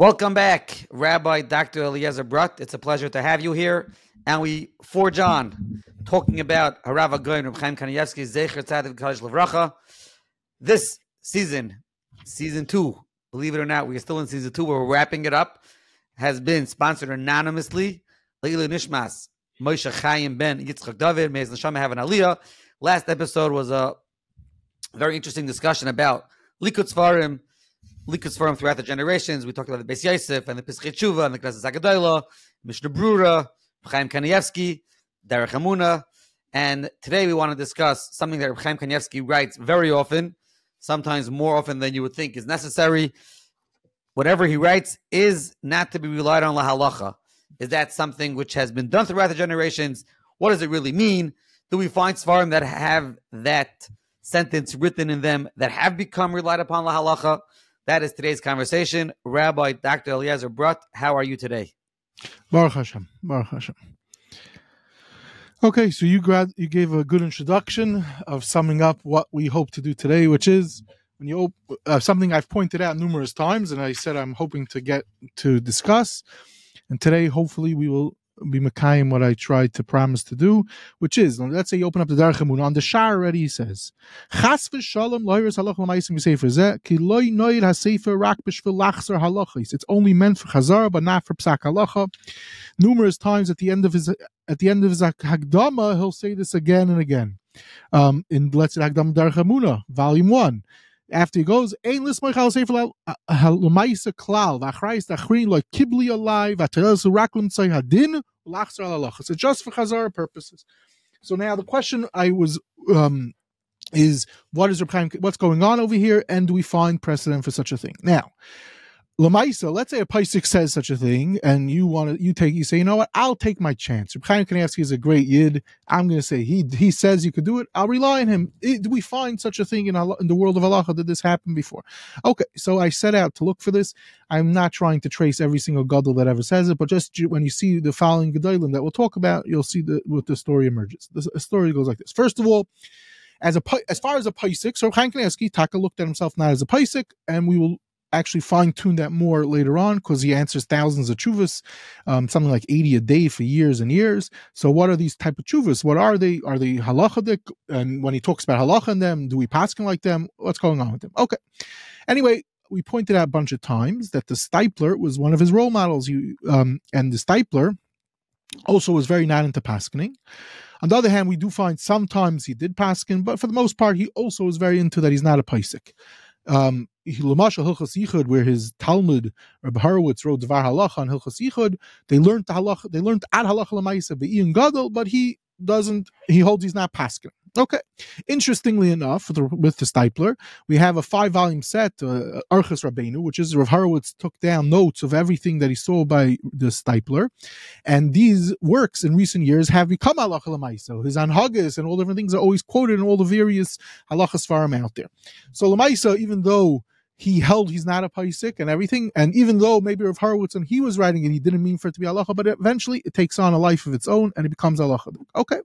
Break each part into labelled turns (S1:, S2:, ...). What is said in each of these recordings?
S1: Welcome back, Rabbi Dr. Eliezer Brodt. It's a pleasure to have you here. And we forge on talking about Harava Goyin Reb Chaim Kanievsky, Zecher Tzadik Kalish Levracha. This season, season two, believe it or not, we're still in season two we're wrapping it up, has been sponsored anonymously. Leila Nishmas, Moshe Chaim Ben Yitzchak David, his neshama have an aliyah. Last episode was a very interesting discussion about Likud Svarim, Likud Svarim throughout the generations. We talked about the Beis Yosef and the Pischei Tshuva and the Knesset Zagadola, Mishnah Brura, Chaim Kanievsky, Derech Emunah. And today we want to discuss something that Chaim Kanievsky writes very often, sometimes more often than you would think is necessary. Whatever he writes is not to be relied on la halacha. Is that something which has been done throughout the generations? What does it really mean? Do we find svarim that have that sentence written in them that have become relied upon la halacha? That is today's conversation. Rabbi Dr. Eliezer Brodt, how are you today?
S2: Baruch Hashem. Baruch Hashem. Okay, so you grad, you gave a good introduction of summing up what we hope to do today, which is when you op- uh, something I've pointed out numerous times, and I said I'm hoping to get to discuss. And today, hopefully, we will be Mekayim what I tried to promise to do, which is let's say you open up the Derech Emunah on the Shah already he says Chas v'shalom loyers halach l'maisim v'sefer zeh ki loy noyed hasefer rak b'shvil lachzer halachis. It's only meant for Chazar but not for psak halacha. Numerous times at the end of his at the end of his Hagdama he'll say this again and again. Um, in let's say Hagdama Derech Emunah, volume one after he goes, Ein lismoich sefer l'maisa klal v'achrayis dachrin lo kibli alai v'ateres raklim tzay hadin alalacha. So just for chazara purposes. So now the question I was um, is what is what's going on over here, and do we find precedent for such a thing? Now, Lamaisa, let's say a Paisik says such a thing, and you want to, you take, you say, you know what, I'll take my chance. Reb Chaim Kanievsky is a great yid. I'm going to say he he says you could do it. I'll rely on him. Do we find such a thing in in the world of Allah? Did this happen before? Okay, so I set out to look for this. I'm not trying to trace every single gadol that ever says it, but just when you see the following gedolim that we'll talk about, you'll see the, what the story emerges. The, the story goes like this. First of all, as a as far as a paisik, so Chaim Kanievsky, Taka looked at himself not as a paisik, and we will actually fine tune that more later on because he answers thousands of chuvas, um, something like 80 a day for years and years. So what are these type of chuvas? What are they? Are they halachadik? And when he talks about halacha in them, do we pass him like them? What's going on with them? Okay. Anyway, we pointed out a bunch of times that the Steipler was one of his role models. You um, and the Steipler also was very not into paskening. On the other hand, we do find sometimes he did paskin, but for the most part, he also was very into that he's not a paisik. Um, Lamashal Hilchas Yichud, where his Talmud Rabbi Horowitz wrote Dvar Halacha on Hilchas Yichud, they learned the halacha, they learned ad halacha be'iyan gadol, but he doesn't. He holds he's not paskin. Okay. Interestingly enough, with the, with the we have a five volume set, uh, Orchos Rabbeinu, which is Rav Horowitz took down notes of everything that he saw by the Steipler. And these works in recent years have become halacha lemaisa. His anhagas and all different things are always quoted in all the various halachas farim out there. So lemaisa, even though he held he's not a paisik and everything. And even though maybe Rav Horowitz and he was writing it, he didn't mean for it to be halacha, but eventually it takes on a life of its own and it becomes halacha. Okay.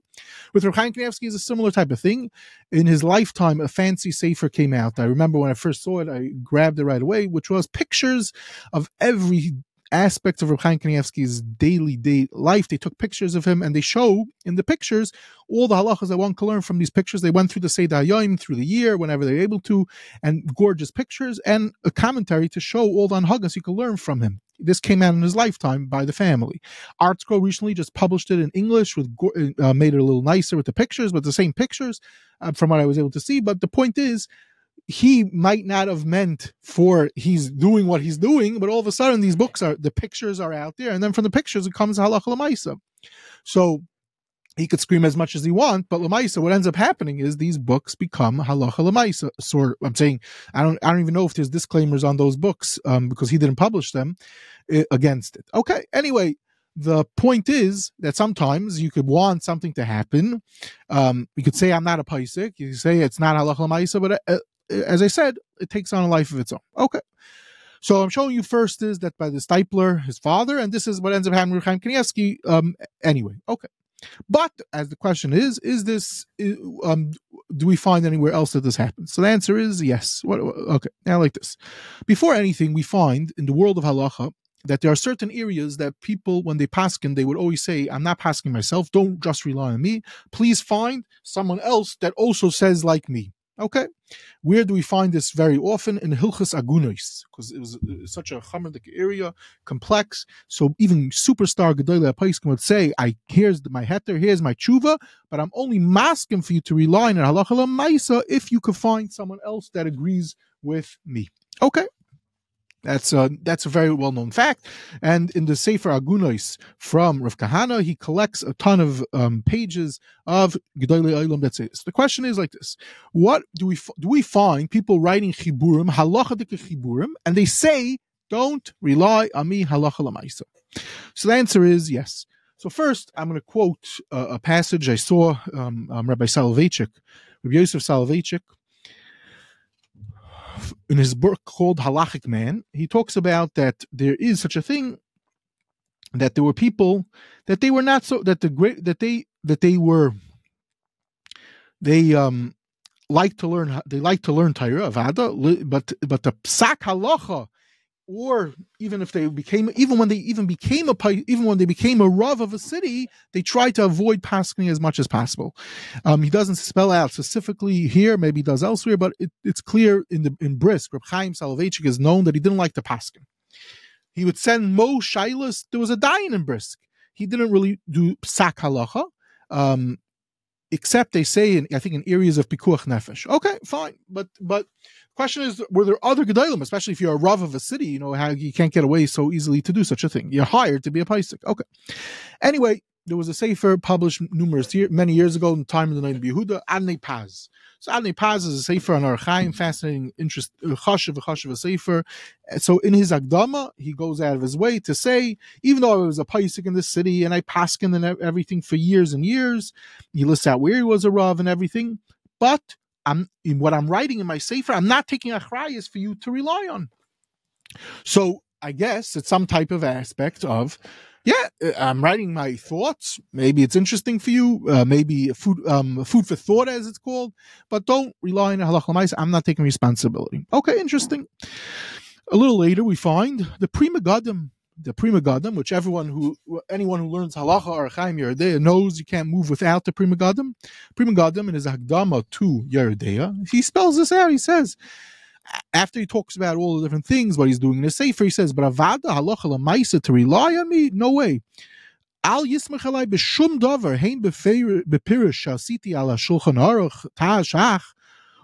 S2: With Rav Chaim Kanievsky is a similar type of thing. In his lifetime, a fancy sefer came out. I remember when I first saw it, I grabbed it right away, which was pictures of every aspects of Chaim Kanievsky's daily day life. They took pictures of him and they show in the pictures all the halachas that one can learn from these pictures. They went through the Seder Hayyim through the year whenever they're able to, and gorgeous pictures and a commentary to show all the anhagas you can learn from him. This came out in his lifetime by the family. ArtScroll recently just published it in English with uh, made it a little nicer with the pictures, but the same pictures uh, from what I was able to see. But the point is, he might not have meant for he's doing what he's doing, but all of a sudden these books are the pictures are out there, and then from the pictures it comes halacha lemaisa. So he could scream as much as he wants, but lemaisa, what ends up happening is these books become halacha lemaisa. So I'm saying I don't I don't even know if there's disclaimers on those books um, because he didn't publish them uh, against it. Okay, anyway. The point is that sometimes you could want something to happen. Um, you could say I'm not a paisik. You say it's not halacha lemaisa, but uh, as I said, it takes on a life of its own. Okay. So I'm showing you first is that by the Steipler, his father, and this is what ends up happening with Chaim Kanievsky. Um, anyway, okay. But as the question is, is this um, do we find anywhere else that this happens? So the answer is yes. What, okay, now like this. Before anything, we find in the world of halacha that there are certain areas that people, when they paskin, they would always say, I'm not pasking myself. Don't just rely on me. Please find someone else that also says like me. Okay, where do we find this very often in Hilchas Agunois? Because it was uh, such a chamerdik area, complex. So even superstar Gedolah Paiskim would say, "I here's my heter, here's my tshuva, but I'm only masking for you to rely on halacha maisa if you could find someone else that agrees with me." Okay, that's a, that's a very well known fact. And in the Sefer Agunois from Rav Kahana, he collects a ton of um, pages of Gedolei Olam that says. The question is like this: What do we do? We find people writing chiburim halacha chiburim, and they say, "Don't rely on me halacha lamaisa." So the answer is yes. So first, I'm going to quote a, a passage I saw um, um, Rabbi Soloveitchik, Rabbi Yosef Soloveitchik, in his book called Halachic Man, he talks about that there is such a thing that there were people that they were not so that the great that they that they were they um like to learn they like to learn Torah Avada, but but the psak halacha or even if they became even when they even became a even when they became a rav of a city they tried to avoid pasking as much as possible. Um, he doesn't spell out specifically here maybe he does elsewhere but it, it's clear in the in brisk Reb Chaim Soloveitchik is known that he didn't like the paskin he would send Mo Shilas there was a dying in brisk. He didn't really do psak halacha um, except they say in I think in areas of pikuach nefesh. Okay, fine, but but question is, were there other gedolim, especially if you're a rav of a city, you know how you can't get away so easily to do such a thing. You're hired to be a paisik. Okay. Anyway, there was a sefer published numerous year, many years ago in the time of the night of Yehuda, Adnei Paz. So Adnei Paz is a sefer on Orach Chaim, fascinating, interest, uh, chashiv, chashiv a sefer. Uh, so in his Agdama, he goes out of his way to say, even though I was a paisik in this city and I paskin and everything for years and years, he lists out where he was a rav and everything, but I'm in what I'm writing in my sefer, I'm not taking achrayas for you to rely on. So I guess it's some type of aspect of yeah, uh, I'm writing my thoughts. Maybe it's interesting for you. Uh, maybe food, um, food for thought, as it's called. But don't rely on halacha I'm not taking responsibility. Okay, interesting. A little later, we find the Pri Megadim, the Pri Megadim, which everyone who, anyone who learns halacha or Chaim Yoreh De'ah knows you can't move without the Pri Megadim. Pri Megadim in his Hagdama to Yoreh De'ah, he spells this out. He says, after he talks about all the different things, what he's doing in his sefer, he says, "But avada halacha lemaisa to rely on me? No way." Al yismach b'shum davar hein bepirish shasiti ala shulchan aruch ta'ashach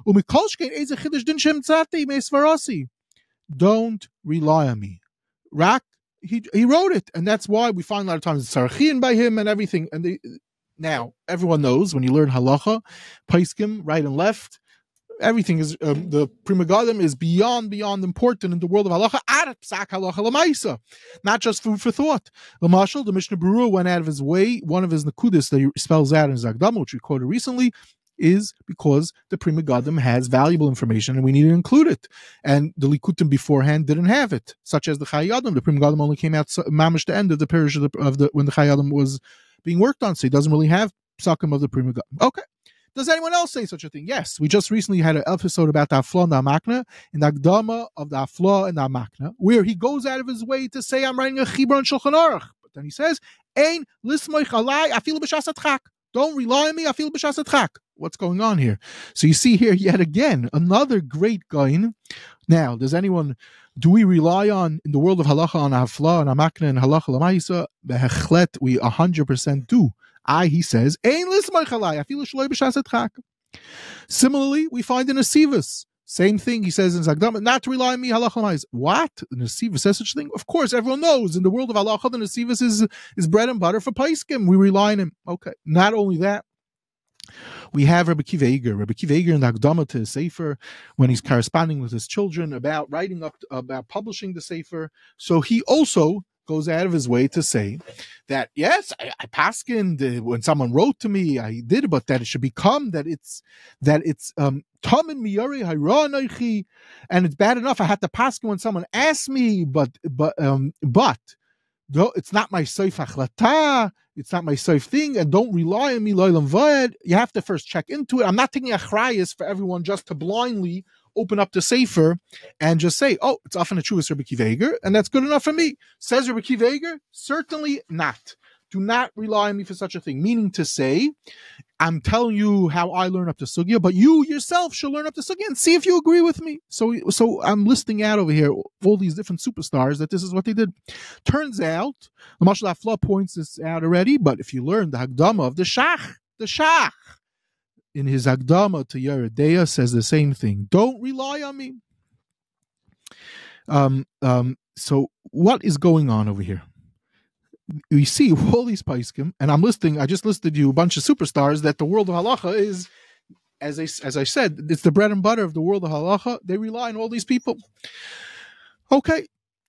S2: umikol shkein eze chiddush din shem tzati me'esvarasi. Don't rely on me. Rak, he he wrote it, and that's why we find a lot of times it's sarchian by him and everything. And now everyone knows when you learn halacha, paiskim right and left everything is um, the Pri Megadim is beyond beyond important in the world of halacha. psak halacha lemaisa, not just food for thought. The marshal, the Mishnah Berurah went out of his way. One of his nakudis that he spells out in Zagdam, which we quoted recently, is because the Pri Megadim has valuable information and we need to include it. And the Likutim beforehand didn't have it, such as the Chayei Adam. The Pri Megadim only came out mamish the end of the period of the, of the when the Chayei Adam was being worked on, so he doesn't really have psakim of the Pri Megadim. Okay. Does anyone else say such a thing? Yes, we just recently had an episode about the Hafla'ah and the Amakna, in the Agdama of the Hafla'ah and the Amakna, where he goes out of his way to say, I'm writing a Chibra and Shulchan Aruch. But then he says, Ein lismoich alai afil b'shas Don't rely on me, I feel b'shas What's going on here? So you see here yet again another great gain. Now, does anyone do we rely on in the world of halacha on hafla'ah and amakna and halacha lamaisa? Behechlet, we hundred percent do. I, he says. Similarly, we find in Asivas, same thing he says in Zagdam, not to rely on me, halacha What? The Nesivas says such a thing? Of course, everyone knows in the world of halacha, the Nesivas is, is bread and butter for Paiskim. We rely on him. Okay. Not only that, we have Rabbi Akiva. Rabbi Akiva in the Agdama to Sefer, when he's corresponding with his children about writing up, about publishing the Sefer. So he also goes out of his way to say that yes, I, I paskined when someone wrote to me, I did, but that it should become that it's that it's um and it's bad enough I had to paskin when someone asked me, but but um but though it's not my safe achlata, it's not my safe thing, and don't rely on me, loylam vayed. You have to first check into it. I'm not taking a chrayas for everyone just to blindly open up the safer and just say, oh, it's often a true Rabbi Akiva Eiger, and that's good enough for me. Says Rabbi certainly not. Do not rely on me for such a thing. Meaning to say, I'm telling you how I learn up the sugya, but you yourself should learn up the sugya and see if you agree with me. So, so I'm listing out over here all these different superstars that this is what they did. Turns out, the Mashal points this out already, but if you learn the Hagdama of the Shach, the Shach, in his Hagdama to Yoreh De'ah says the same thing. Don't rely on me. Um, um, so what is going on over here? we see all these paiskim, and I'm listing. I just listed you a bunch of superstars that the world of halacha is, as I as I said, it's the bread and butter of the world of halacha. They rely on all these people. Okay,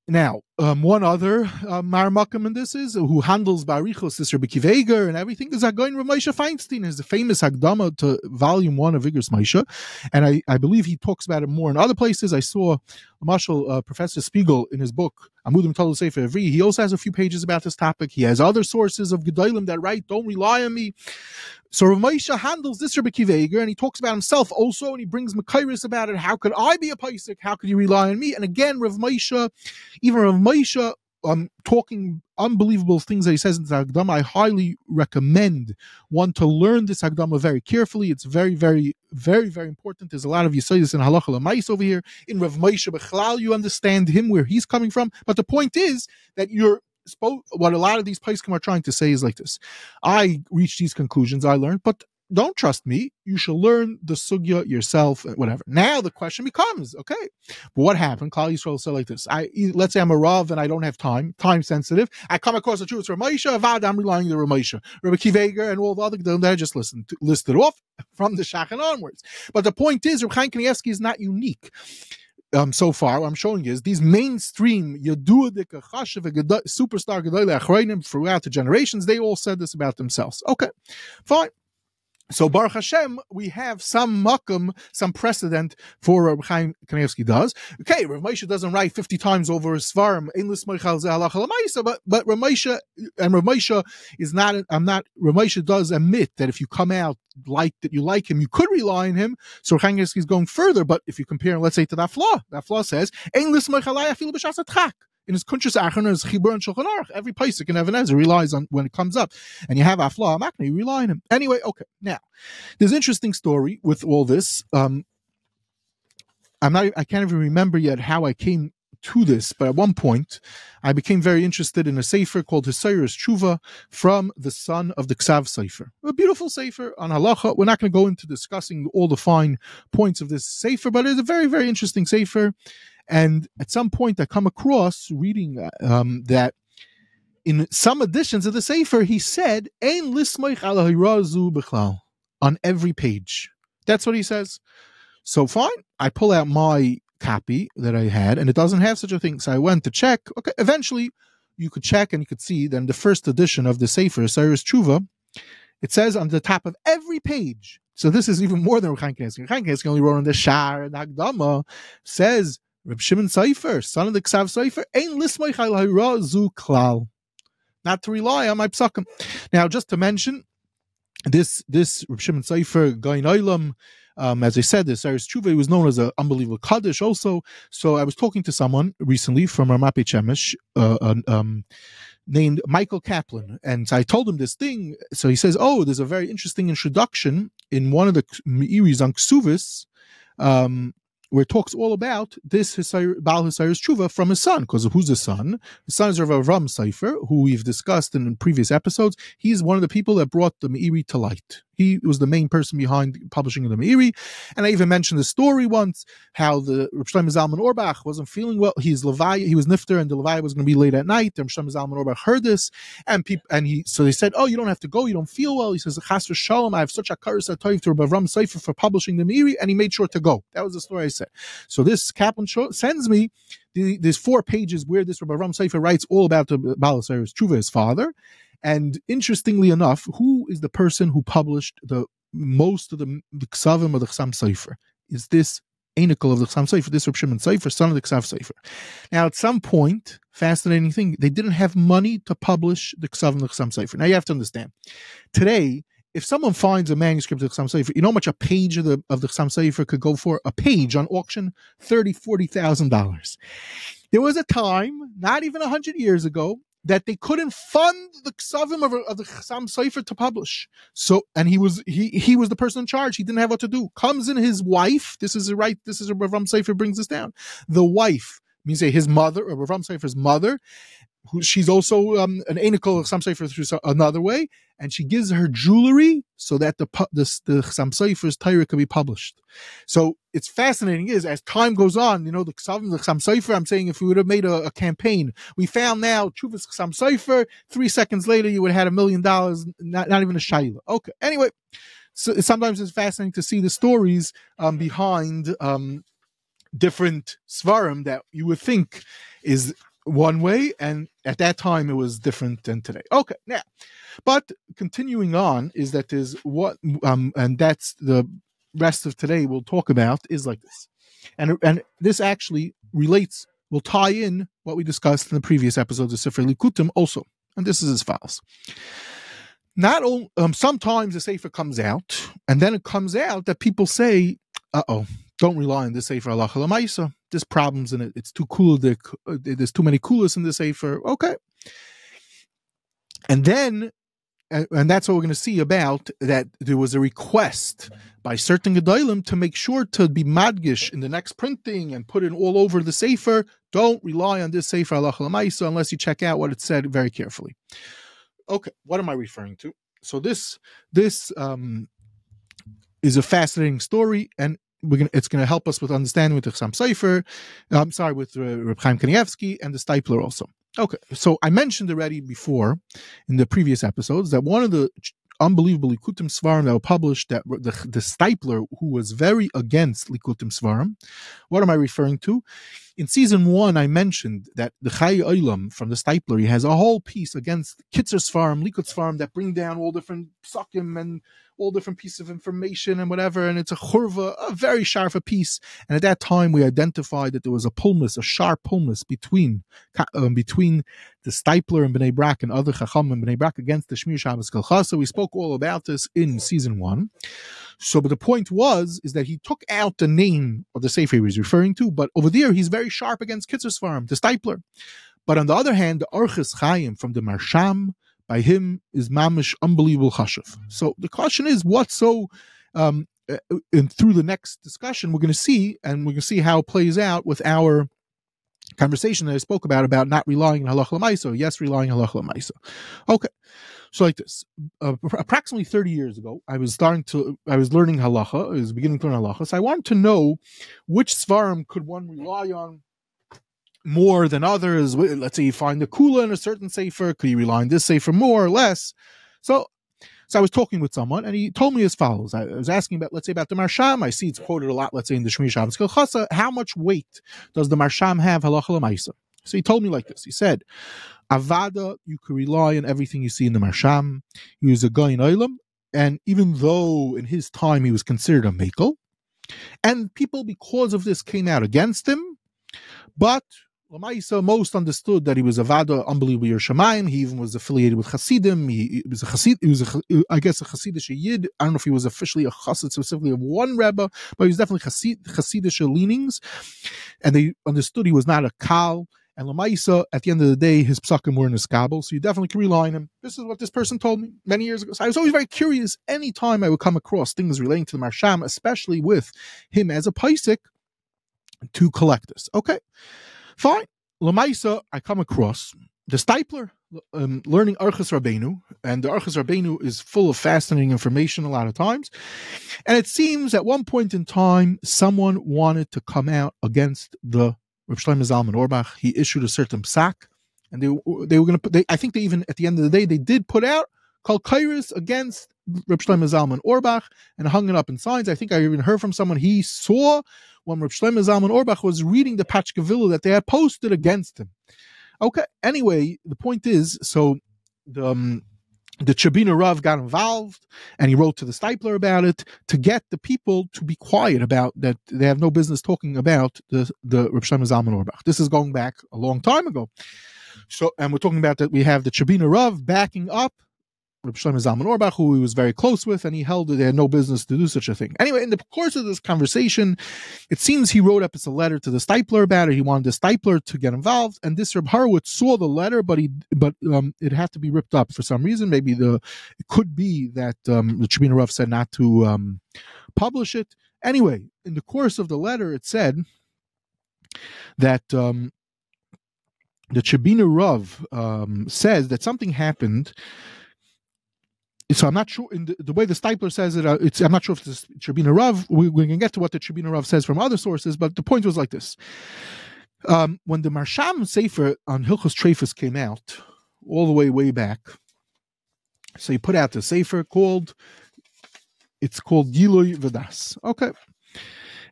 S2: now, um, one other uh, marmakim in this is who handles Barichos, this Rabbi Akiva Eiger and everything is Agoin Ramesha Feinstein, is the famous Hagdama to volume one of Igros Maisha. And I, I believe he talks about it more in other places. I saw Marshall uh, Professor Spiegel in his book, Amudim Sefer Evri. He also has a few pages about this topic. He has other sources of Gedolim that write, don't rely on me. So Rav Moshe handles this Rabbi Akiva Eiger, and he talks about himself also, and he brings Makairis about it. How could I be a Paisik? How could you rely on me? And again, Rav Moshe, even Rav Moshe, um, talking unbelievable things that he says in the Hagdama. I highly recommend one to learn this Hagdama very carefully. It's very, very, very, very important. There's a lot of Yisayis in Halacha Lamais over here. In Rav Moshe Bechlal, you understand him, where he's coming from. But the point is that you're what a lot of these Paiskim are trying to say is like this. I reached these conclusions, I learned, but don't trust me. You should learn the sugya yourself, uh, whatever. Now the question becomes, okay, what happened? Klal Yisrael said like this. I let's say I'm a Rav and I don't have time, time sensitive. I come across the truth Ramesha, Avad, I'm relying on the Ramesha, Rabbi Akiva Eiger, and all the other that I just listened to, listed off from the Shach and onwards. But the point is, Rabbi Chaim Kanievsky is not unique um, so far, what I'm showing you is these mainstream Yadudik superstar Gedolei Achroinim throughout the generations, they all said this about themselves. Okay, fine. So Baruch Hashem, we have some makom, some precedent for Rav Chaim Kanievsky does. Okay, Rav Moshe doesn't write 50 times over his svarim, but, but Rav Moshe, and Rav Moshe is not, I'm not, Rav Moshe does admit that if you come out like that you like him, you could rely on him. So Rav Chaim Kanievsky is going further, but if you compare, let's say, to that flaw, that flaw says, in his Kunchas Achron, his Chibur and Shulchan Aruch, every Pesach in Even HaEzer relies on when it comes up, and you have Hafla'ah Makna, you rely on him. Anyway, okay. Now, there's an interesting story with all this. Um, I'm not. I can't even remember yet how I came to this, but at one point, I became very interested in a sefer called Hisorerus Tshuva from the son of the Ksav Sofer. A beautiful sefer on halacha. We're not going to go into discussing all the fine points of this sefer, but it's a very, very interesting sefer. And at some point, I come across reading um, that in some editions of the Sefer, he said, Ein on every page. That's what he says. So fine, I pull out my copy that I had, and it doesn't have such a thing. So I went to check. Okay, eventually you could check and you could see then the first edition of the Sefer, Cyrus Tshuva, it says on the top of every page. So this is even more than Chaim Kanievsky. Chaim Kanievsky only wrote on the Shar and Hagdama, says Reb Shimon Sofer, son of the Ksav Sofer, ain't lismay zu klal. Not to rely on my psakim. Now, just to mention, this this Reb Shimon Sofer, Gain Olam, um, as I said, this Cyrus Tshuva was known as an unbelievable Kaddish also. So I was talking to someone recently from Ramape Chemish, uh, um, named Michael Kaplan. And I told him this thing. So he says, Oh, there's a very interesting introduction in one of the Me'iris on Ksuvis. Um, where it talks all about this Baal Hisayir's tshuva from his son. Because who's the son? The son is Rav Avram Sofer, who we've discussed in previous episodes. He's one of the people that brought the Meiri to light. He was the main person behind publishing the Meiri. And I even mentioned the story once how the Rav Shlomo Zalman Auerbach wasn't feeling well. He's Levi, he was Nifter, and the Levi was going to be late at night. Rav Shlomo Zalman Auerbach heard this, and people, and he so they said, "Oh, you don't have to go. You don't feel well." He says, "Chas Shalom, I have such a karis atoiv to Rav Sofer for publishing the Meiri," and he made sure to go. That was the story I said. So this Kaplan sends me the, four pages where this Rabbi Sofer writes all about the Balasir's Tshuva, his father. And interestingly enough, who is the person who published the most of the, the Ksavim of the Chassam Sofer? Is this Anikel of the Chassam Sofer, this Reb Shimon Sofer, son of the Ksav Sofer. Now, at some point, fascinating thing, they didn't have money to publish the Ksav and the Chassam Sofer. Now, you have to understand, today, if someone finds a manuscript of the Chassam Sofer, you know how much a page of the of the Chassam Sofer could go for? A page on auction, thirty, forty thousand dollars. $40,000. There was a time, not even a hundred years ago, that they couldn't fund the ksavim of, of the Chassam Sofer to publish. So, and he was he he was the person in charge. He didn't have what to do. Comes in his wife. This is a right. This is a Ravam Sofer brings this down. The wife means say his mother, or Ravam Sofer's mother, who she's also um, an anical through another way, and she gives her jewelry so that the the, the Chassam Sofer's Torah can be published. So it's fascinating is as time goes on, you know, the Chassam the Chassam I'm saying if we would have made a, a campaign, we found now Chuvas Chassam Sofer, three seconds later you would have had a million dollars, not, not even a shaila. Okay, anyway, so sometimes it's fascinating to see the stories um, behind um, different svarim that you would think is one way, and at that time it was different than today. Okay, now, but continuing on is that is what, um, and that's the rest of today we'll talk about is like this, and and this actually relates, will tie in what we discussed in the previous episodes of Sefer Likutim also, and this is as follows. Not all, um, sometimes the Sefer comes out, and then it comes out that people say, "Uh oh, don't rely on the Sefer Lamaisa. There's problems in it. It's too cool. There's too many coolers in the Sefer. Okay. And then, and that's what we're going to see about that there was a request by certain Gedolim to make sure to be madgish in the next printing and put it all over the Sefer. Don't rely on this Allah Lamaisa unless you check out what it said very carefully. Okay, what am I referring to? So this this um, is a fascinating story, and we're gonna, it's going to help us with understanding with the Chassam Sofer, I'm sorry, with uh, Reb Chaim Kanievsky and the Steipler also. Okay, so I mentioned already before in the previous episodes that one of the unbelievable Likutim Svarim that were published that the, the Steipler, who was very against Likutim Svarim, what am I referring to? In season one, I mentioned that the Chai Olam from the Steipler, he has a whole piece against Kitzer Svarim, Likut Svarim that bring down all different Psakim and all different pieces of information and whatever. And it's a churva, a very sharp piece. And at that time, we identified that there was a pulmus, a sharp pulmus between um, between the Steipler and Bnei Brak and other Chacham and Bnei Brak against the Shmir Shabbos Kalcha. So we spoke all about this in season one. So, but the point was is that he took out the name of the Sefer he was referring to, but over there he's very sharp against Kitzur's farm, the Steipler. But on the other hand, the Orchis Chaim from the Maharsham, by him is mamish unbelievable chashuv. So the question is, what's so? Um, uh, and through the next discussion, we're going to see, and we're going to see how it plays out with our conversation that I spoke about about not relying on halach lemaisa. Yes, relying on halach lemaisa. Okay, so like this, uh, approximately thirty years ago, I was starting to, I was learning halacha. I was beginning to learn halacha. So I wanted to know which svarim could one rely on more than others. Let's say you find the kula in a certain sefer. Could you rely on this sefer more or less? So, so I was talking with someone, and he told me as follows. I was asking about, let's say, about the Maharsham. I see it's quoted a lot. Let's say in the Shmir Shabbos. How much weight does the Maharsham have? Halacha lemaisa. So he told me like this. He said, Avada, you can rely on everything you see in the Maharsham. He was a guy in Olam, and even though in his time he was considered a makel, and people because of this came out against him, but Lamaisa most understood that he was a Vada, unbelievable Yerushalayim. He even was affiliated with Hasidim. He, he was a Hasid. He was, a, I guess, a Hasidic Yid. I don't know if he was officially a Hasid specifically of one Rebbe, but he was definitely Hasid, Hasidic leanings. And they understood he was not a Kal. And Lamaisa, at the end of the day, his psakim were in his kabel, so you definitely can rely on him. This is what this person told me many years ago. So I was always very curious anytime I would come across things relating to the Maharsham, especially with him as a Paisik, to collect this. Okay. Fine. Lamaisa, I come across the Steipler um, learning Orchos Rabbeinu, and the Orchos Rabbeinu is full of fascinating information a lot of times. And it seems at one point in time, someone wanted to come out against the Reb Shlomo Zalman Auerbach. He issued a certain sack, and they they were going to put. They, I think they even at the end of the day they did put out called Kairos against Reb Shlomo Zalman Auerbach and hung it up in signs. I think I even heard from someone he saw when Reb Shlomo Zalman Auerbach was reading the Pachkavilla that they had posted against him. Okay. Anyway, the point is, so the um, the Tchebiner Rav got involved and he wrote to the Steipler about it to get the people to be quiet about that they have no business talking about the the Reb Shlomo Zalman Auerbach. This is going back a long time ago. So and we're talking about that we have the Tchebiner Rav backing up Reb Shlomo Zalman Auerbach, who he was very close with, and he held that they had no business to do such a thing. Anyway, in the course of this conversation, it seems he wrote up as a letter to the Steipler about it. He wanted the Steipler to get involved, and this Reb Horowitz saw the letter, but he but um, it had to be ripped up for some reason. Maybe the it could be that um, the Tchebiner Rav said not to um, publish it. Anyway, in the course of the letter, it said that um, the Tchebiner Rav um, says that something happened so I'm not sure in the, the way the Steipler says it. Uh, I'm not sure if this Tchebiner Rav. We, we, can get to what the Tchebiner Rav says from other sources, but the point was like this: um, when the Maharsham Sefer on Hilchos Trefus came out, all the way way back, so he put out the Sefer called it's called Gilui Vedas. Okay,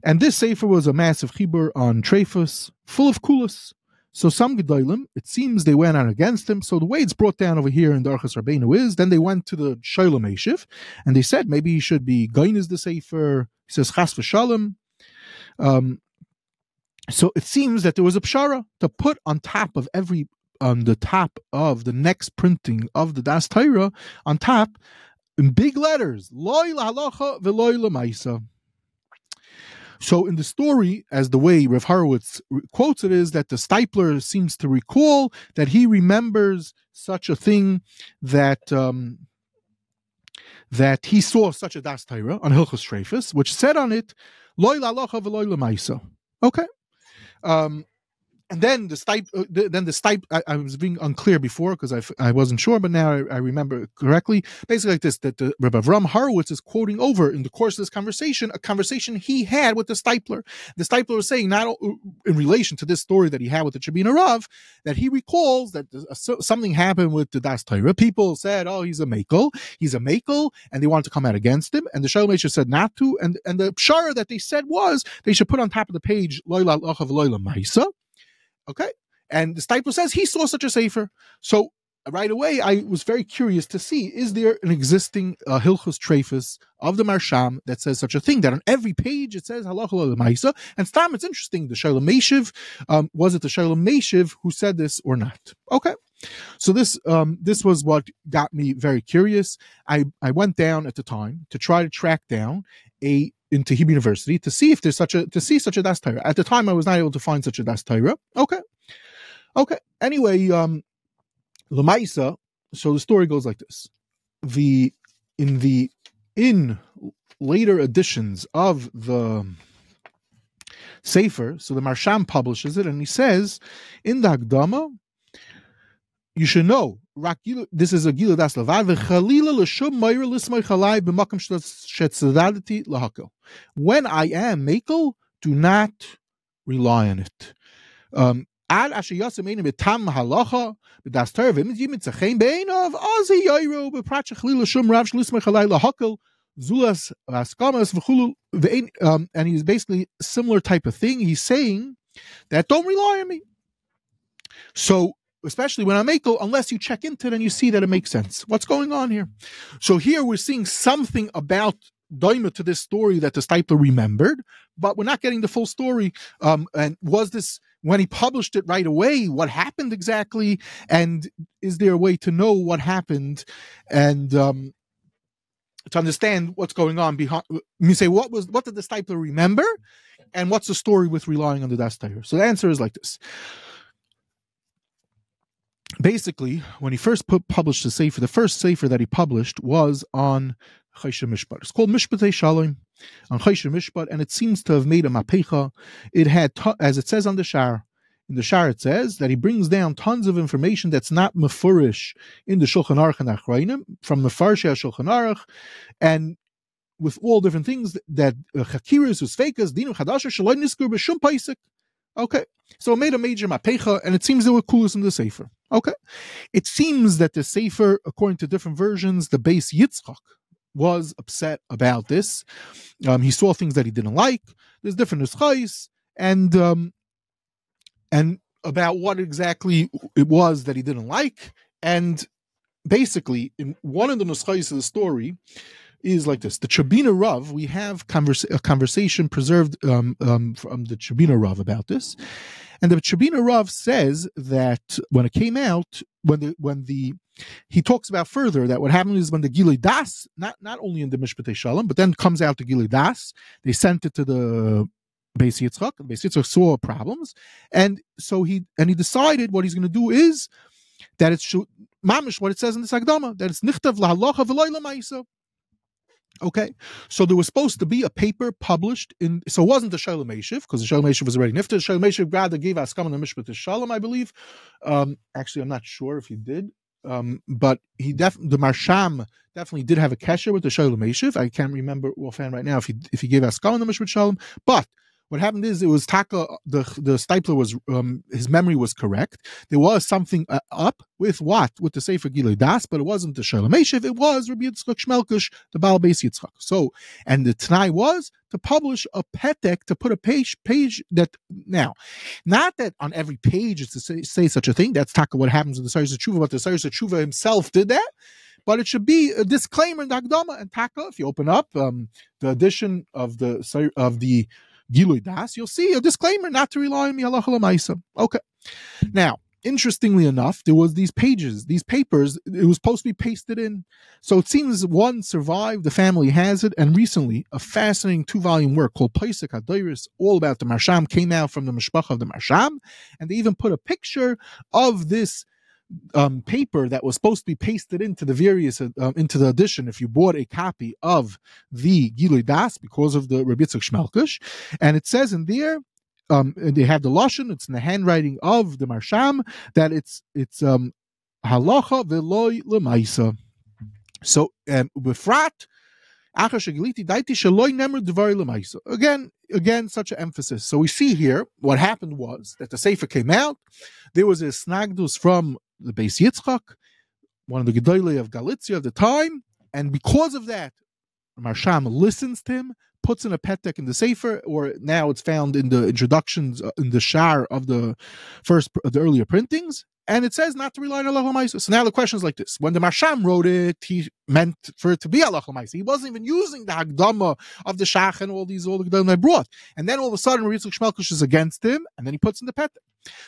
S2: and this Sefer was a massive chibur on Trefus, full of kulas. So some Gedolim, it seems they went out against him. So the way it's brought down over here in Darchas Rabbeinu is, then they went to the Shoel U'Meshiv, and they said maybe he should be Gainis the Sefer. He says Chas v'Shalom. Um, so it seems that there was a pshara to put on top of every, on the top of the next printing of the Das Torah, on top, in big letters, Loy halacha v'loy lemaisa. So in the story, as the way Rev Horowitz quotes it, is that the Steipler seems to recall that he remembers such a thing that um, that he saw such a Das Torah on Hilchos Trefus, which said on it, "Loy la'locha v'loy lemaisa." Okay. Um, and then the stipe, uh, the, then the stipe. I, I, was being unclear before because I, I wasn't sure, but now I, I remember correctly. Basically, like this: that the Rebbe Avram Horowitz is quoting over in the course of this conversation a conversation he had with the Steipler. The Steipler was saying not uh, in relation to this story that he had with the Tchebiner Rav that he recalls that something happened with the Das Torah. People said, "Oh, he's a makel, he's a makel," and they wanted to come out against him. And the Shalom said not to. And and the pshara that they said was they should put on top of the page Loila Lachav Loila Maisa Okay. And the Steipler says he saw such a sefer. So right away, I was very curious to see is there an existing uh, Hilchus Trefus of the Marsham that says such a thing? That on every page it says Halacha Maisa. And Stam, it's interesting. The Shoel U'Meshiv, um, was it the Shoel U'Meshiv who said this or not? Okay. So this um, this was what got me very curious. I, I went down at the time to try to track down a into Hebrew University to see if there's such a to see such a Das Torah. At the time, I was not able to find such a Das Torah. Okay, okay. Anyway, um, Lamaisa. So the story goes like this: the in the in later editions of the Sefer, so the Maharsham publishes it, and he says in the Hagdama, you should know this is a gila das levad v'chalila l'shum meir l'smay chalai. When I am makel, do not rely on it. Um, Ad asher yasem betam halacha b'das ozi b'prat shechalila shum rav shlismay chalai zulas askamas v'chulu v'ein um, and he's basically similar type of thing. He's saying that don't rely on me. So especially when I'm Akel, unless you check into it and you see that it makes sense. What's going on here? So here we're seeing something about Daima to this story that the Steipler remembered, but we're not getting the full story. Um, and was this when he published it right away? What happened exactly? And is there a way to know what happened? And um, to understand what's going on behind, you say what was what did the Steipler remember, and what's the story with relying on the Das So the answer is like this basically, when he first put, published the Sefer, the first Sefer that he published was on Choshen Mishpat. It's called Mishpatei Shalom on Choshen Mishpat, and it seems to have made a mapecha. It had, as it says on the Shar, in the Shar it says that he brings down tons of information that's not mefurish in the Shulchan Aruch and Achrayim, from the Farshia Shulchan Aruch, and with all different things that chakiras, uh, usfekas, dinam chadasha, shaloi niskur b'shum paisik. Okay, so it made a major mapecha, and it seems there were coolest in the Sefer. Okay. It seems that the Sefer, according to different versions, the Beis Yitzchak was upset about this. Um, he saw things that he didn't like. There's different nuschais, and um, and about what exactly it was that he didn't like. And basically, in one of the nuschais of the story is like this: the Tchebiner Rav. We have a conversation preserved um, um, from the Tchebiner Rav about this, and the Tchebiner Rav says that when it came out, when the when the he talks about further that what happened is when the Gilei Das, not not only in the Mishpatei Shalom, but then comes out the Gilei Das, they sent it to the Beis Yitzchak. And Beis Yitzchak saw problems, and so he and he decided what he's going to do is that it's mamish what it says in the Sagdama that it's nichtav lahalacha v'loy Okay, so there was supposed to be a paper published in. So it wasn't the Shoel U'Meshiv because the Shoel U'Meshiv was already nifta. Shoel U'Meshiv rather gave Askam and Mishpat to Shalom, I believe. Um, actually, I'm not sure if he did, um, but he def the Maharsham definitely did have a kesher with the Shoel U'Meshiv. I can't remember offhand right now if he if he gave Askam and the Mishpat Shalom, but what happened is it was Taka the the Steipler was um, his memory was correct. There was something uh, up with what with the Sefer Gilei Das, but it wasn't the Shoel U'Meshiv. It was Rabbi Yitzchak Shmelkes, the Baal Beis Yitzchak. So and the Tanai was to publish a petek to put a page page that now, not that on every page is to say, say such a thing. That's Taka what happens in the Sayyid Tshuva, but the Sayyid Tshuva himself did that but it should be a disclaimer in the Agdama and Taka. If you open up um, the edition of the of the Gilui Das, you'll see a disclaimer not to rely on me. Okay. Now, interestingly enough, there was these pages, these papers, it was supposed to be pasted in. So it seems one survived, the family has it, and recently a fascinating two-volume work called Paisik Hadoiris, all about the Maharsham, came out from the Mishpach of the Maharsham, and they even put a picture of this um, paper that was supposed to be pasted into the various uh, um, into the edition if you bought a copy of the Gilui Das because of the Rabbi Yitzchak Shmelkes, and it says in there. Um, they have the lashon. It's in the handwriting of the maharsham that it's it's um halacha veloy lemaisa. So um, befrat Again, again, such an emphasis. So we see here what happened was that the Sefer came out. There was a snagdus from the Beis Yitzchak, one of the Gedolei of Galicia of the time, and because of that, Maharsham listens to him, puts in a petek in the Sefer, or now it's found in the introductions uh, in the Shar of the first, of the earlier printings, and it says not to rely on Allah So now the question is like this: When the Maharsham wrote it, he meant for it to be Allah He wasn't even using the Hagdama of the Shach and all these all the Gedolim I brought. And then all of a sudden, Ritzuk Shmelkes is against him, and then he puts in the petek.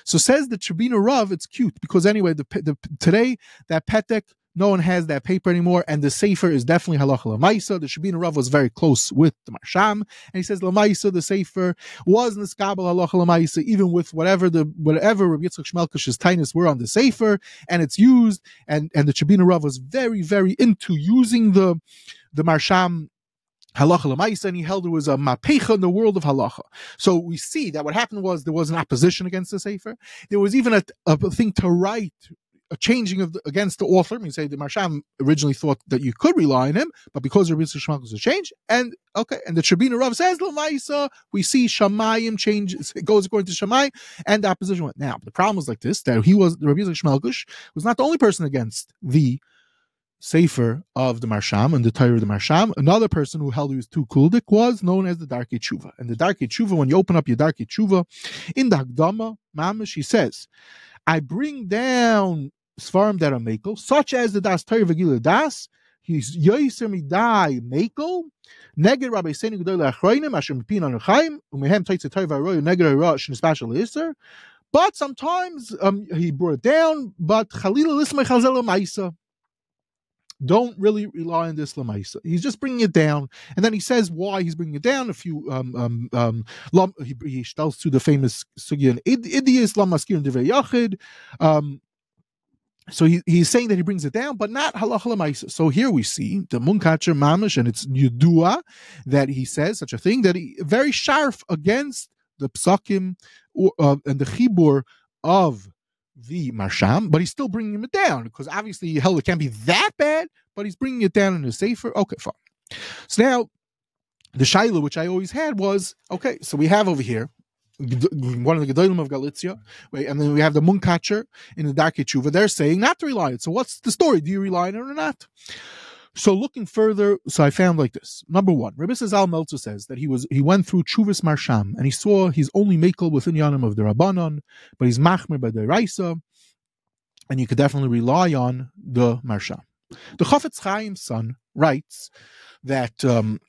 S2: So says the Tchebiner Rav, it's cute because anyway, the, the today that petek no one has that paper anymore, and the Sefer is definitely halacha lamaisa. The Tchebiner Rav was very close with the Maharsham, and he says lamaisa, the Sefer was niskabel halacha lamaisa, even with whatever the whatever Rabbi Yitzchak Shmelkes's tinus were on the Sefer, and it's used, and and the Tchebiner Rav was very very into using the the Maharsham halacha lemaisa, and he held it was a mapecha in the world of halacha. So we see that what happened was there was an opposition against the sefer. There was even a, a thing to write a changing of the, against the author. I mean, say the Maharsham originally thought that you could rely on him, but because Rabbi Shmuel was a change, and okay, and the Tchebiner Rav says Lamaisa, we see Shamayim changes, It goes according to Shamayim, and the opposition went. Now the problem was like this: that he was the Rabbi Shmelkes was not the only person against the Sefer of the Maharsham and the Torah of the Maharsham. Another person who held he was too kuldik was known as the Darchei Tshuva. And the Darchei Tshuva, when you open up your Darchei Tshuva, in the Hagdama, Mamish, he says, I bring down Svarim that are Makel, such as the Das Torah Vagila Das, he's Yoiser Midai Makel, Neged Rabbi Senu Gedol Achroinim, Asher Mipin Anuchaim, Umehem Taitze Torah Varoy, Neged Rosh, Nespashal Iser. But sometimes um, he brought it down, but Chalila Lismay Chazela Maisa. Don't really rely on this lamaisa. He's just bringing it down, and then he says why he's bringing it down. A few um um um lam, he, he tells to the famous sugya idias lamaskir and yachid. Um, so he, he's saying that he brings it down, but not halacha. So here we see the munkacher mamish, and it's yudua that he says such a thing that he very sharp against the psakim uh, and the chibur of the maharsham, but he's still bringing it down because obviously hell it can't be that bad, but he's bringing it down in a safer. Okay, fine. So now the shaila which I always had was okay. So we have over here one of the Gedolim of Galicia, and then we have the Munkacher in the Darchei Tshuva. They're saying not to rely on it. So what's the story? Do you rely on it or not? So looking further, so I found like this. Number one, Rabbi Al Meltzer says that he was he went through Chuvis Maharsham and he saw he's only makel within Yanim of the Rabbanon, but he's machmer by the Raisa. and you could definitely rely on the Maharsham. The Chafetz Chaim's son writes that um,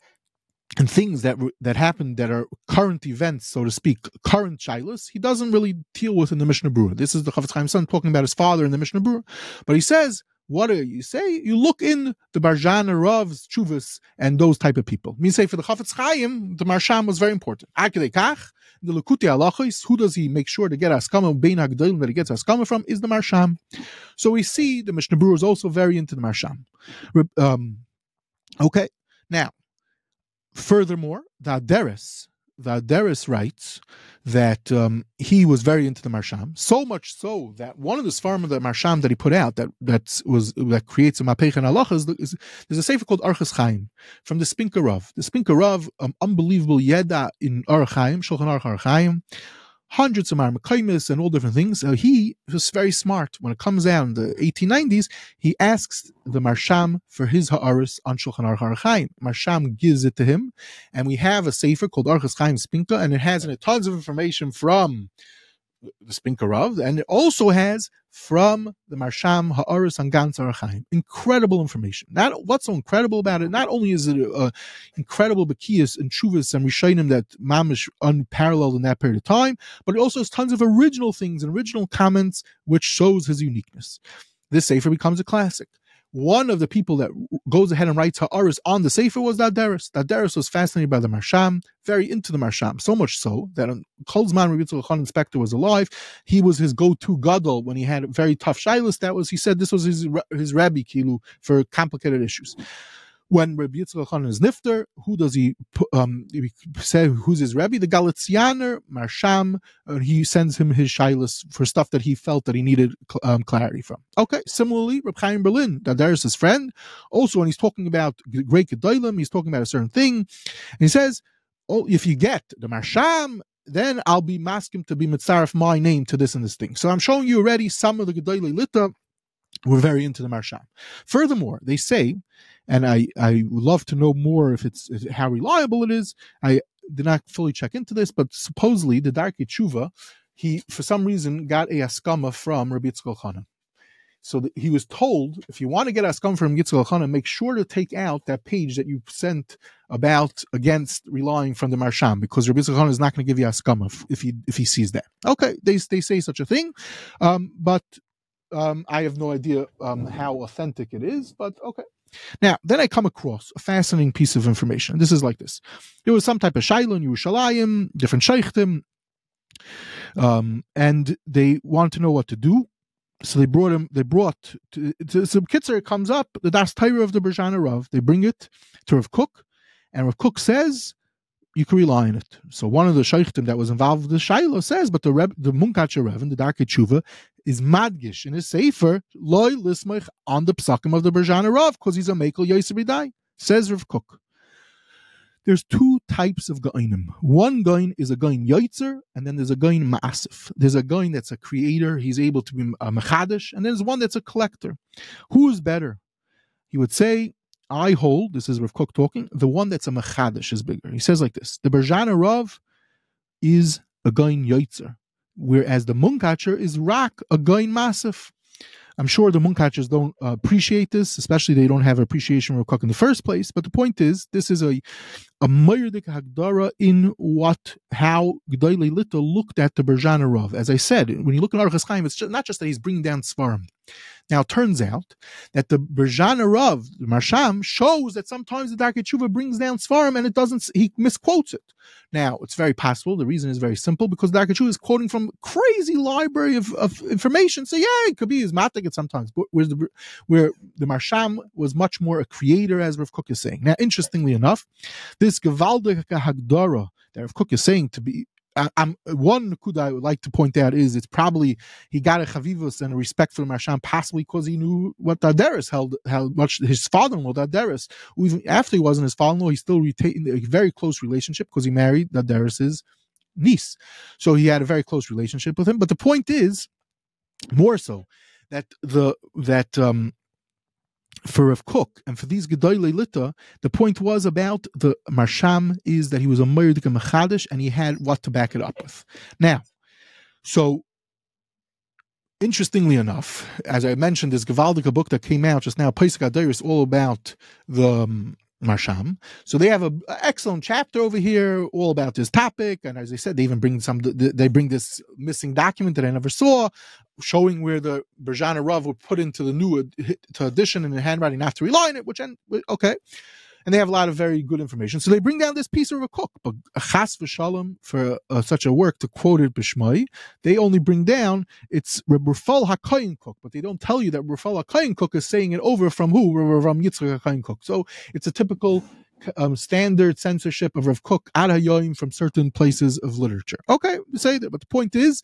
S2: and things that that happen that are current events, so to speak, current shilas, he doesn't really deal with in the Mishnah Berurah. This is the Chafetz Chaim's son talking about his father in the Mishnah Berurah, but he says what do you say? You look in the Barjana Rav's Chuvas and those type of people. Me say for the Chafetz Chaim, the Maharsham was very important. Kach, the Lekuti Alachis, who does he make sure to get Askama, Bein Hagdalim that he gets Askama from, is the Maharsham. So we see the Mishnah is also very into the Maharsham. Um, okay, now, furthermore, the Aderes, the Aderes writes that um, he was very into the Maharsham, so much so that one of the Svarim of the Maharsham that he put out that that was that creates a Mapech and Allah is, is, there's a sefer called Orchos Chaim from the Spinka Rav. The Spinka Rav, um, unbelievable yeda in Orach Chaim, Shulchan Aruch Chaim hundreds of Marmakaimis and all different things. Uh, he was very smart. When it comes down the 1890s, he asks the Maharsham for his Ha'aris on Shulchan Aruch Chaim. Maharsham gives it to him, and we have a sefer called Orchos Chaim Spinka, and it has in it tons of information from the Spinka Rav, and it also has from the Maharsham Ha'aris on Orach Chaim. Incredible information. Not what's so incredible about it. Not only is it a, incredible Bakiyas and Chuvas and Rishainim that Mamish unparalleled in that period of time, but it also has tons of original things and original comments, which shows his uniqueness. This Sefer becomes a classic one of the people that goes ahead and writes Ha'aris on the Sefer was the Aderes. Daderis was fascinated by the Maharsham, very into the Maharsham, so much so that Kolzman Rabbi Khan Inspector was alive, he was his go-to gadol when he had very tough shilas. That was, he said, this was his his rabbi kilu for complicated issues when Rabbi Yitzchak Khan is nifter, who does he um, say? Who's his Rebbe? The Galitzianer, Maharsham, and he sends him his shilas for stuff that he felt that he needed um, clarity from. Okay, similarly, Reb Chaim Berlin, that there's his friend, also when he's talking about great Gedolim, he's talking about a certain thing, and he says, "Oh, if you get the Maharsham." Then I'll be masking to be mitzaref my name to this and this thing. So I'm showing you already some of the Gedolei Lita were very into the Maharsham. Furthermore, they say and I I would love to know more if it's how reliable it is. I did not fully check into this, but supposedly the Darchei Tshuva, he for some reason got a askama from Rabbi Yitzchak Chana. So he was told, if you want to get askama from Yitzchak Chana, make sure to take out that page that you sent about against relying from the Maharsham, because Rabbi Yitzchak Chana is not going to give you askama if he if he sees that. Okay, they they say such a thing, um, but um, I have no idea um, how authentic it is, but okay. Now, then I come across a fascinating piece of information. This is like this. There was some type of Shiloh in Yerushalayim, different Sheikhtim, um, and they wanted to know what to do. So they brought him, they brought, to, to, so Kitzer comes up, the Das Torah of the Berjana Rav, they bring it to Rav Kook, and Rav Kook says, you can rely on it. So one of the sheikhtim that was involved with the Shiloh says, but the Reb, the Munkacher Rev, the Darchei Tshuva, is madgish in his sefer loy lismich on the psakim of the Berjana Rav because he's a mekel yosebidai. Says Rav Kook. There's two types of gainim. One gain is a gain yotzer, and then there's a gain maasif. There's a gain that's a creator; he's able to be a mechadish, and there's one that's a collector. Who is better? He would say I hold, this is Rav Kook talking, the one that's a machadish is bigger. He says like this the Berjana Rav is a gain yotzer, whereas the Munkatcher is rak, a gain massive. I'm sure the Munkatchers don't uh, appreciate this, especially they don't have appreciation for Kook in the first place. But the point is, this is a a Mayerdik Hagdara in what how Gdaile Lita looked at the Berjana Rav. As I said, when you look at Orchos Chaim, it's just, not just that he's bringing down Svarim. Now, it turns out that the Berjana Rav, the Maharsham, shows that sometimes the Darchei Tshuva brings down Svarim and it doesn't, he misquotes it. Now, it's very possible. The reason is very simple because the Tshuva is quoting from crazy library of, of information. So, yeah, it could be his matik sometimes, but the, where the Maharsham was much more a creator, as Rav Kook is saying. Now, interestingly enough, this Gewaldike Hagdara that Rav Kook is saying to be I'm one kuda I would like to point out is it's probably he got a chavivus and a respect for Maharsham possibly because he knew what the Aderes held how much his father-in-law the Aderes even after he wasn't his father-in-law he still retained a very close relationship because he married the Aderes's niece. So he had a very close relationship with him. But the point is more so that the that um for Rav Kook and for these Gedolei Lita, the point was about the Maharsham is that he was a Murdik Machadish and he had what to back it up with. Now, so interestingly enough, as I mentioned, this Gavaldika book that came out just now, Pesach is all about the um, Maharsham. So they have an excellent chapter over here, all about this topic. And as I said, they even bring some. They bring this missing document that I never saw, showing where the Berjana Rav were put into the new to addition in the handwriting not after relying it. Which end, okay, and they have a lot of very good information. So they bring down this piece of a cook, but chas v'shalom for uh, such a work to quote it b'shmai, they only bring down it's Rafal Hakayin Kook, but they don't tell you that Rafal Hakayin Kook is saying it over from who Ram Yitzchak Hakayin Kook. So it's a typical um, standard censorship of Rav ad hayoim from certain places of literature. Okay, say that, but the point is.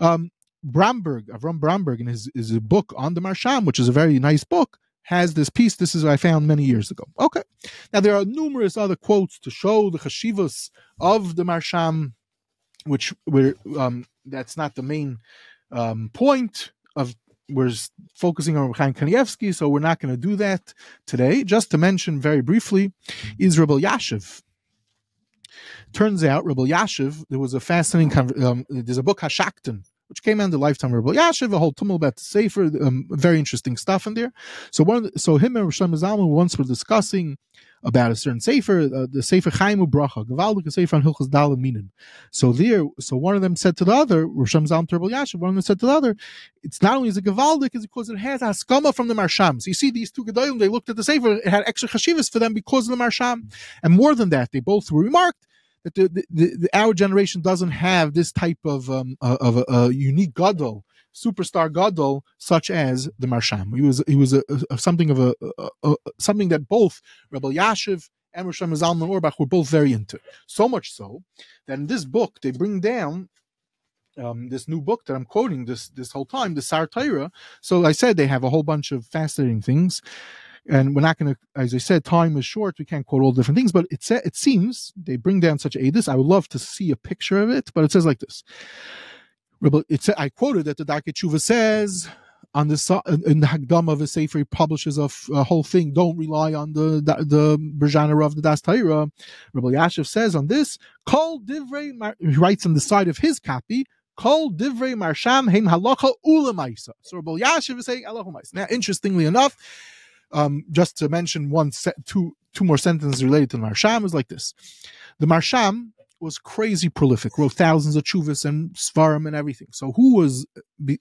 S2: Um, Bramberg, Avram Bramberg, in his, his book on the Maharsham, which is a very nice book, has this piece. This is what I found many years ago. Okay. Now there are numerous other quotes to show the chashivas of the Maharsham, which we're um, that's not the main um, point of we're focusing on Chaim Kanievsky, so we're not going to do that today. Just to mention very briefly, is Reb Elyashiv. Turns out, Reb Elyashiv, there was a fascinating. Um, there's a book Hashakton which came out in the lifetime of Reb Elyashiv, a whole tumult about the Sefer, um, very interesting stuff in there. So one, the, so him and Rosh Zalman once were discussing about a certain Sefer, uh, the Sefer Chaimu Bracha, Gavaldik Sefer on Hilchas Minin. So there, so one of them said to the other, Rosh Zalman to Reb Elyashiv, one of them said to the other, it's not only is it Gavaldik, it's because it has Haskama from the Maharsham. So you see these two Gedolim, they looked at the Sefer, it had extra chashivas for them because of the Maharsham. And more than that, they both were remarked that the, the, the, our generation doesn't have this type of um, uh, of a, a, unique gadol, superstar gadol, such as the Maharsham. He was he was a, a, something of a, something that both Reb Elyashiv and Rosh Zalman Auerbach were both very into. So much so that in this book they bring down um, this new book that I'm quoting this this whole time, the Sar Torah. So I said they have a whole bunch of fascinating things and we're not going to, as I said, time is short. We can't quote all different things, but it it seems they bring down such this. I would love to see a picture of it, but it says like this. It's I quoted that the Darchei says on the in the Hagdam of a Sefer he publishes a, a, whole thing. Don't rely on the the, the Berjana of the Das Taira. Reb Elyashiv says on this, Kol Divrei. He writes on the side of his copy. Kol divrei maharsham heim halacha ulamaisa. So Reb Elyashiv is saying halacha Now, interestingly enough, um, just to mention one two two more sentences related to the Maharsham is like this: the Maharsham was crazy prolific, wrote thousands of chuvas and svarim and everything. So who was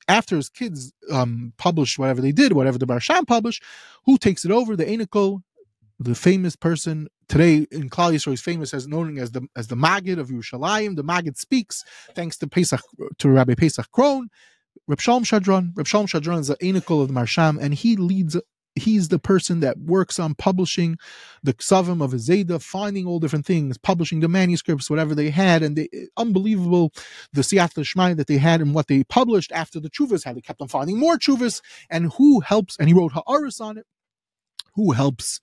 S2: after his kids um, published whatever they did, whatever the Maharsham published, who takes it over? The Anikel, the famous person today in Klal Yisrael is famous as known as the as the Maggid of Yerushalayim. The Maggid speaks thanks to Pesach to Rabbi Pesach Krohn. Reb Shalom Schwadron. Reb Shalom Schwadron is the Anikel of the Maharsham, and he leads he's the person that works on publishing the ksavim of Zayda, finding all different things, publishing the manuscripts, whatever they had, and they unbelievable the siyat shmai that they had and what they published after the chuvas had. They kept on finding more chuvas, and who helps? And he wrote ha'aris on it. Who helps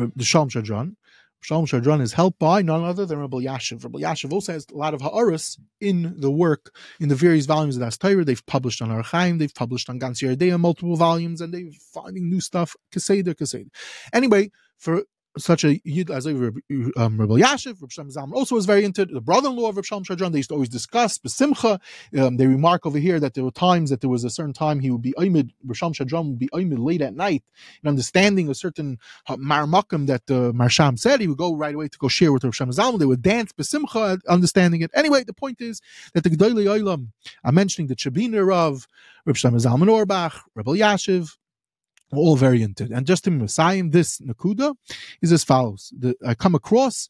S2: uh, the Shalom Schwadron? Shalom Schwadron is helped by none other than Reb Elyashiv. Reb Elyashiv also has a lot of ha'aris in the work, in the various volumes of Das They've published on Orach Chaim, they've published on Gans multiple volumes, and they're finding new stuff, Kaseder, Kaseder. Anyway, for such a Yid as um, Reb Elyashiv, Rabbi Shem Zalman also was very into it. The brother-in-law of Rabbi Shalom Schwadron, they used to always discuss Besimcha. Um, they remark over here that there were times that there was a certain time he would be Oimid, Rabbi Shalom Schwadron would be Oimid late at night, and understanding a certain uh, marmakim that the Maharsham said, he would go right away to go share with Rabbi Shem Zalman. They would dance Besimcha, understanding it. Anyway, the point is that the Gedolei Olam, I'm mentioning the Tchebiner of Rabbi Shem Zalman Auerbach, Reb Elyashiv, all it. And just in Messiah, this Nakuda is as follows. The, I come across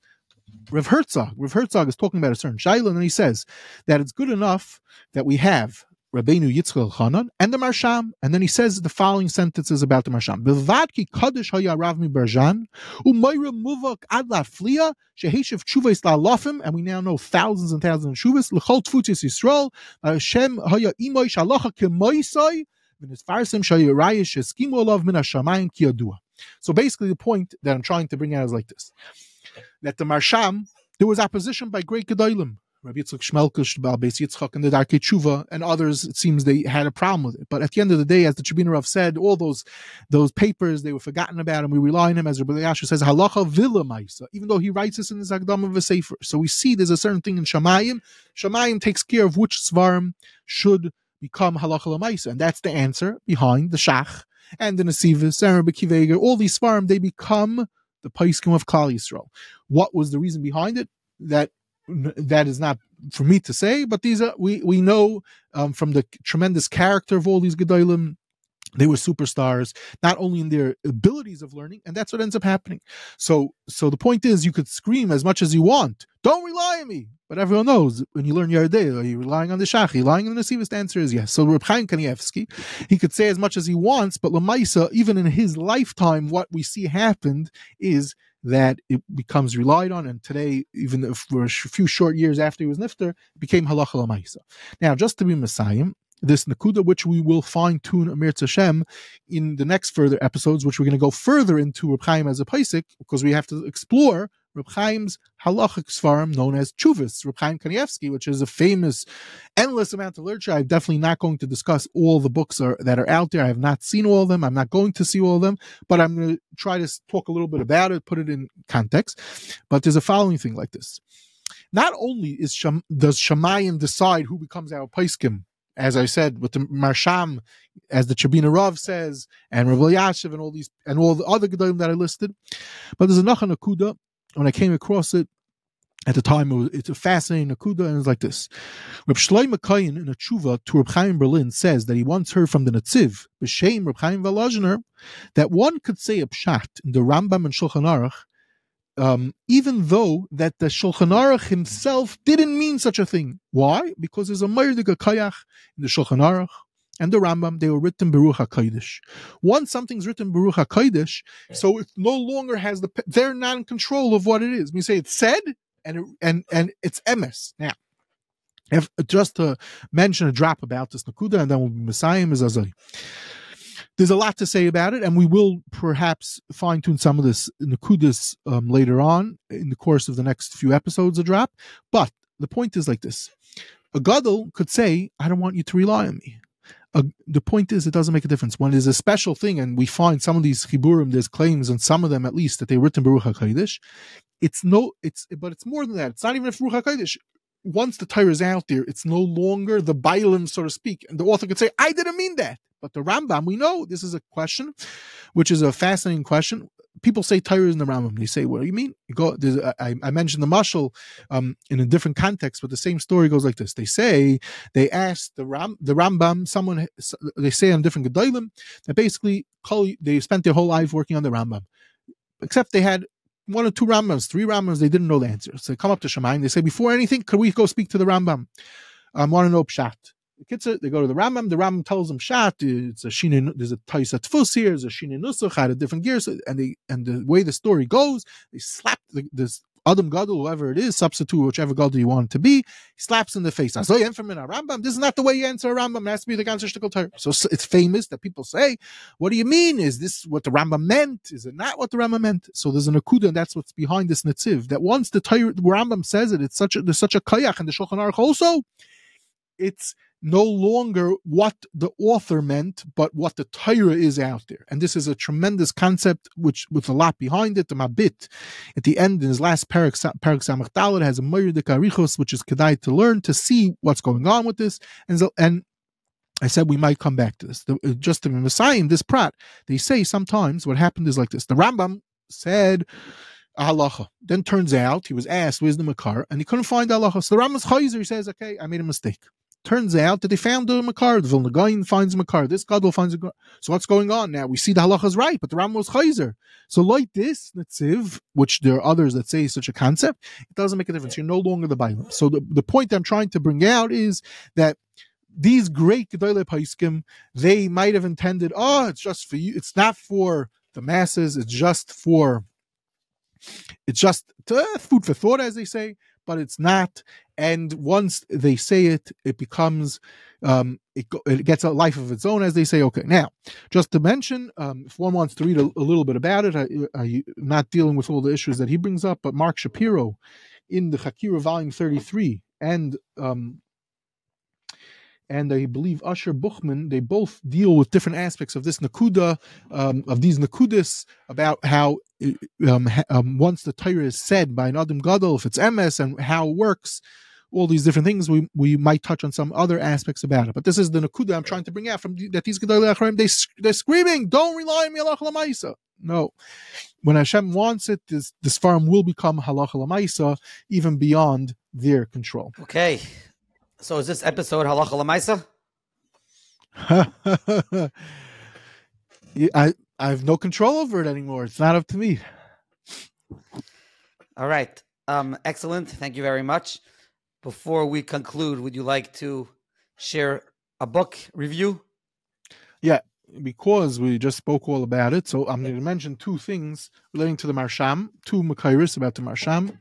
S2: Rev Herzog. Rev Herzog is talking about a certain Shaila, and he says that it's good enough that we have Rabbeinu Yitzchak Hanan and the Maharsham, and then he says the following sentences about the Maharsham. Bilvad ki kadosh haya Rav mi Barjan, umayra muvak ad laflia, sheheshev tshuves la'alofim, and we now know thousands and thousands of tshuves, l'chol tfutis Yisrael, Hashem haya imoy shalacha kemoisai, so basically, the point that I'm trying to bring out is like this: that the Maharsham, there was opposition by great Gedolim, Rabbi Yitzchak Shmelkes, Beis Yitzchak, and the Darchei Teshuva, and others. It seems they had a problem with it. But at the end of the day, as the Tchebiner Rav said, all those those papers they were forgotten about, and we rely on him as Rabbi Yashu says halacha villa even though he writes this in his Agdam of a Sefer. So we see there's a certain thing in Shamayim. Shamayim takes care of which svarim should become halacha lemaisa, and that's the answer behind the shach and the nesivos and Rabbi Akiva Eiger. All these farm they become the paiskim of Klal Yisrael. What was the reason behind it? That that is not for me to say, but these are we we know um, from the tremendous character of all these gedolim they were superstars not only in their abilities of learning and that's what ends up happening so so the point is you could scream as much as you want don't rely on me but everyone knows when you learn Yardei, are you relying on the Shach? Relying on the Nesivist? The answer is yes. So Reb Chaim Kanievsky, he could say as much as he wants, but Lamaisa, even in his lifetime, what we see happened is that it becomes relied on. And today, even for a few short years after he was Nifter, became Halacha Lamaisa. Now, just to be Messiah, this Nakuda, which we will fine tune Amir Tashem in the next further episodes, which we're going to go further into Reb Chaim as a Paisik, because we have to explore Reb Chaim's halachic svarim known as Chuvas, Reb Chaim Kanievsky, which is a famous, endless amount of literature. I'm definitely not going to discuss all the books are, that are out there. I have not seen all of them. I'm not going to see all of them, but I'm going to try to talk a little bit about it, put it in context. But there's a following thing like this. Not only is does Shemayim decide who becomes our Paiskim, as I said, with the Maharsham, as the Tchebiner Rav says, and Rav Elyashiv and all these and all the other Gedolim that I listed. But there's a Nachan Akuda. When I came across it at the time, it was, it's a fascinating Akuda, and it's like this. Reb Shlomo Kayin in a tshuva to Reb Chaim Berlin says that he once heard from the Netziv, B'Shem Reb Chaim Volozhiner, that one could say a pshat in the Rambam and Shulchan Aruch um, even though that the Shulchan Aruch himself didn't mean such a thing. Why? Because there's a Meirdiga Kayach in the Shulchan Aruch and the Rambam, they were written Beruch HaKodesh. Once something's written Beruch HaKodesh, so it no longer has the, they're not in control of what it is. We say it's said, and it, and and it's emes. Now, if, just to mention a drop about this Nakuda, and then we'll be Messiah is Azari. There's a lot to say about it, and we will perhaps fine tune some of this Nakudis um, later on in the course of the next few episodes of Drop. But the point is like this a Gadol could say, I don't want you to rely on me. Uh, the point is, it doesn't make a difference. When there's a special thing, and we find some of these chiburim, there's claims on some of them at least that they written Baruch HaKodesh. It's no, it's but it's more than that. It's not even a Baruch HaKodesh. Once the Torah is out there, it's no longer the Bailim, so to speak. And the author could say, I didn't mean that. But the Rambam, we know this is a question, which is a fascinating question. People say Torah is in the Rambam. They say, "What do you mean?" You go. I, I, mentioned the mashal um, in a different context, but the same story goes like this. They say they asked the Ram, the Rambam. Someone they say on different gedolim that basically they spent their whole life working on the Rambam, except they had one or two Rambams, three Rambams. They didn't know the answer. So they come up to Shemaim. They say, "Before anything, could we go speak to the Rambam? I want to know pshat." The they go to the Rambam. The Rambam tells them shat. It's a shinin. There's a taisat tfus here. There's a shinin nusach. Had a different gears, and they and the way the story goes, they slap the, this Adam Gadol, whoever it is, substitute whichever Gadol you want it to be, he slaps in the face. So Rambam, this is not the way you answer a Rambam. It has to be the ganzer shtickle Torah. So it's famous that people say, "What do you mean? Is this what the Rambam meant? Is it not what the Rambam meant?" So there's an akuda, and that's what's behind this netziv. That once the Torah, the Rambam says it, it's such a there's such a kayach and the Shulchan Aruch also. It's no longer what the author meant, but what the Torah is out there. And this is a tremendous concept, which with a lot behind it. The Mabit, at the end, in his last parak, parak Samach has a Moiridik Arichos, which is Kedai to learn to see what's going on with this. And, so, and I said we might come back to this. The, uh, just to Messiah, this Prat, they say sometimes what happened is like this. The Rambam said, halacha. Then turns out he was asked, "Where's the makar?" and he couldn't find halacha. So the Rambam's chayzer. He says, "Okay, I made a mistake." Turns out that they found the Makar. The Vilna Gaon finds Makar. This Gadol finds a So what's going on now? We see the halacha is right, but the Ram was Chayzer. So like this Netziv, which there are others that say such a concept, it doesn't make a difference. You're no longer the Bible. So the, the point I'm trying to bring out is that these great Gedolei Paiskim, they might have intended, oh, it's just for you. It's not for the masses. It's just for, it's just uh, food for thought, as they say but it's not. And once they say it, it becomes um, it, it, gets a life of its own, as they say. Okay, now just to mention, um, if one wants to read a, a little bit about it, I, am not dealing with all the issues that he brings up, but Marc Shapiro in the Hakirah Volume 33 and um, and I believe Usher Buchman, they both deal with different aspects of this Nakuda, um, of these Nakudis, about how um, um, once the Torah is said by an Adam Gadol, if it's MS and how it works, all these different things. We we might touch on some other aspects about it, but this is the nakuda I'm trying to bring out from the, that these gedolei achronim they they're screaming, "Don't rely on me, halacha lamaisa." No, when Hashem wants it, this this farm will become halacha lamaisa, even beyond their control.
S1: Okay, so is this episode halacha lamaisa?
S2: I I have no control over it anymore. It's not up to me.
S1: All right. Um, excellent. Thank you very much. Before we conclude, would you like to share a book review?
S2: Yeah, because we just spoke all about it, so I'm going to mention two things relating to the Maharsham, two Makairis about the Maharsham.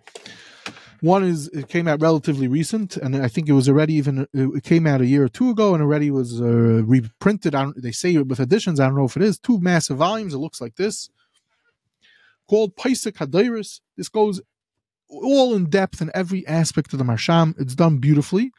S2: One is it came out relatively recent, and I think it was already even it came out a year or two ago, and already was uh, reprinted. On they say with additions. I don't know if it is two massive volumes. It looks like this, called Paisik Hadairis. This goes all in depth in every aspect of the Maharsham. It's done beautifully.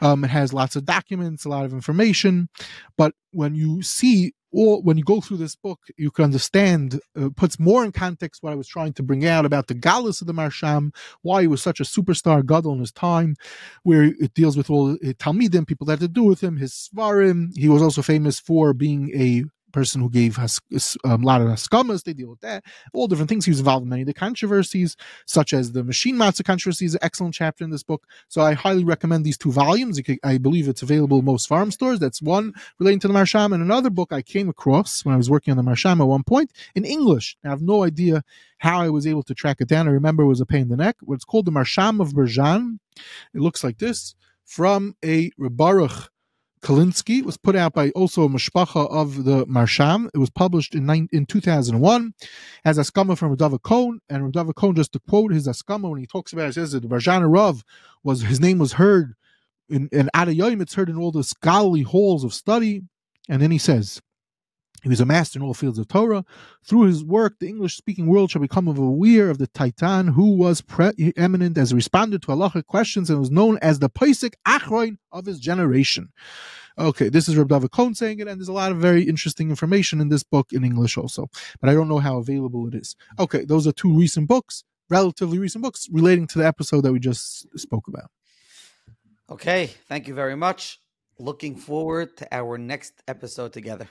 S2: Um, it has lots of documents, a lot of information, but when you see or when you go through this book, you can understand, uh, puts more in context what I was trying to bring out about the Gallus of the Maharsham, why he was such a superstar gadol in his time, where it deals with all uh, Talmidim, people that had to do with him, his Svarim. He was also famous for being a person who gave has, um, a lot of haskamas. They deal with that, all different things. He was involved in many of the controversies, such as the machine matzah controversy. Is an excellent chapter in this book. So I highly recommend these two volumes. I believe it's available in most farm stores. That's one relating to the Maharsham, and another book I came across when I was working on the Maharsham at one point in English. I have no idea how I was able to track it down. I remember it was a pain in the neck. What's called the Maharsham of Berjan. It looks like this from a Rebaruch Kalinsky. It was put out by also a mashpacha of the Maharsham. It was published in nine, in 2001 as a Askama from Radava Cohn. And Radava Cohn, just to quote his Askama, when he talks about it, says that the Barjana Rav was, his name was heard in, in Adayim, it's heard in all the scholarly halls of study. And then he says, he was a master in all fields of Torah. Through his work, the English speaking world shall become aware of the Titan who was preeminent as a responder to halachic questions and was known as the Paisik Achroin of his generation. Okay, this is Reb David Cohn saying it, and there's a lot of very interesting information in this book in English also, but I don't know how available it is. Okay, those are two recent books, relatively recent books relating to the episode that we just spoke about.
S1: Okay, thank you very much. Looking forward to our next episode together.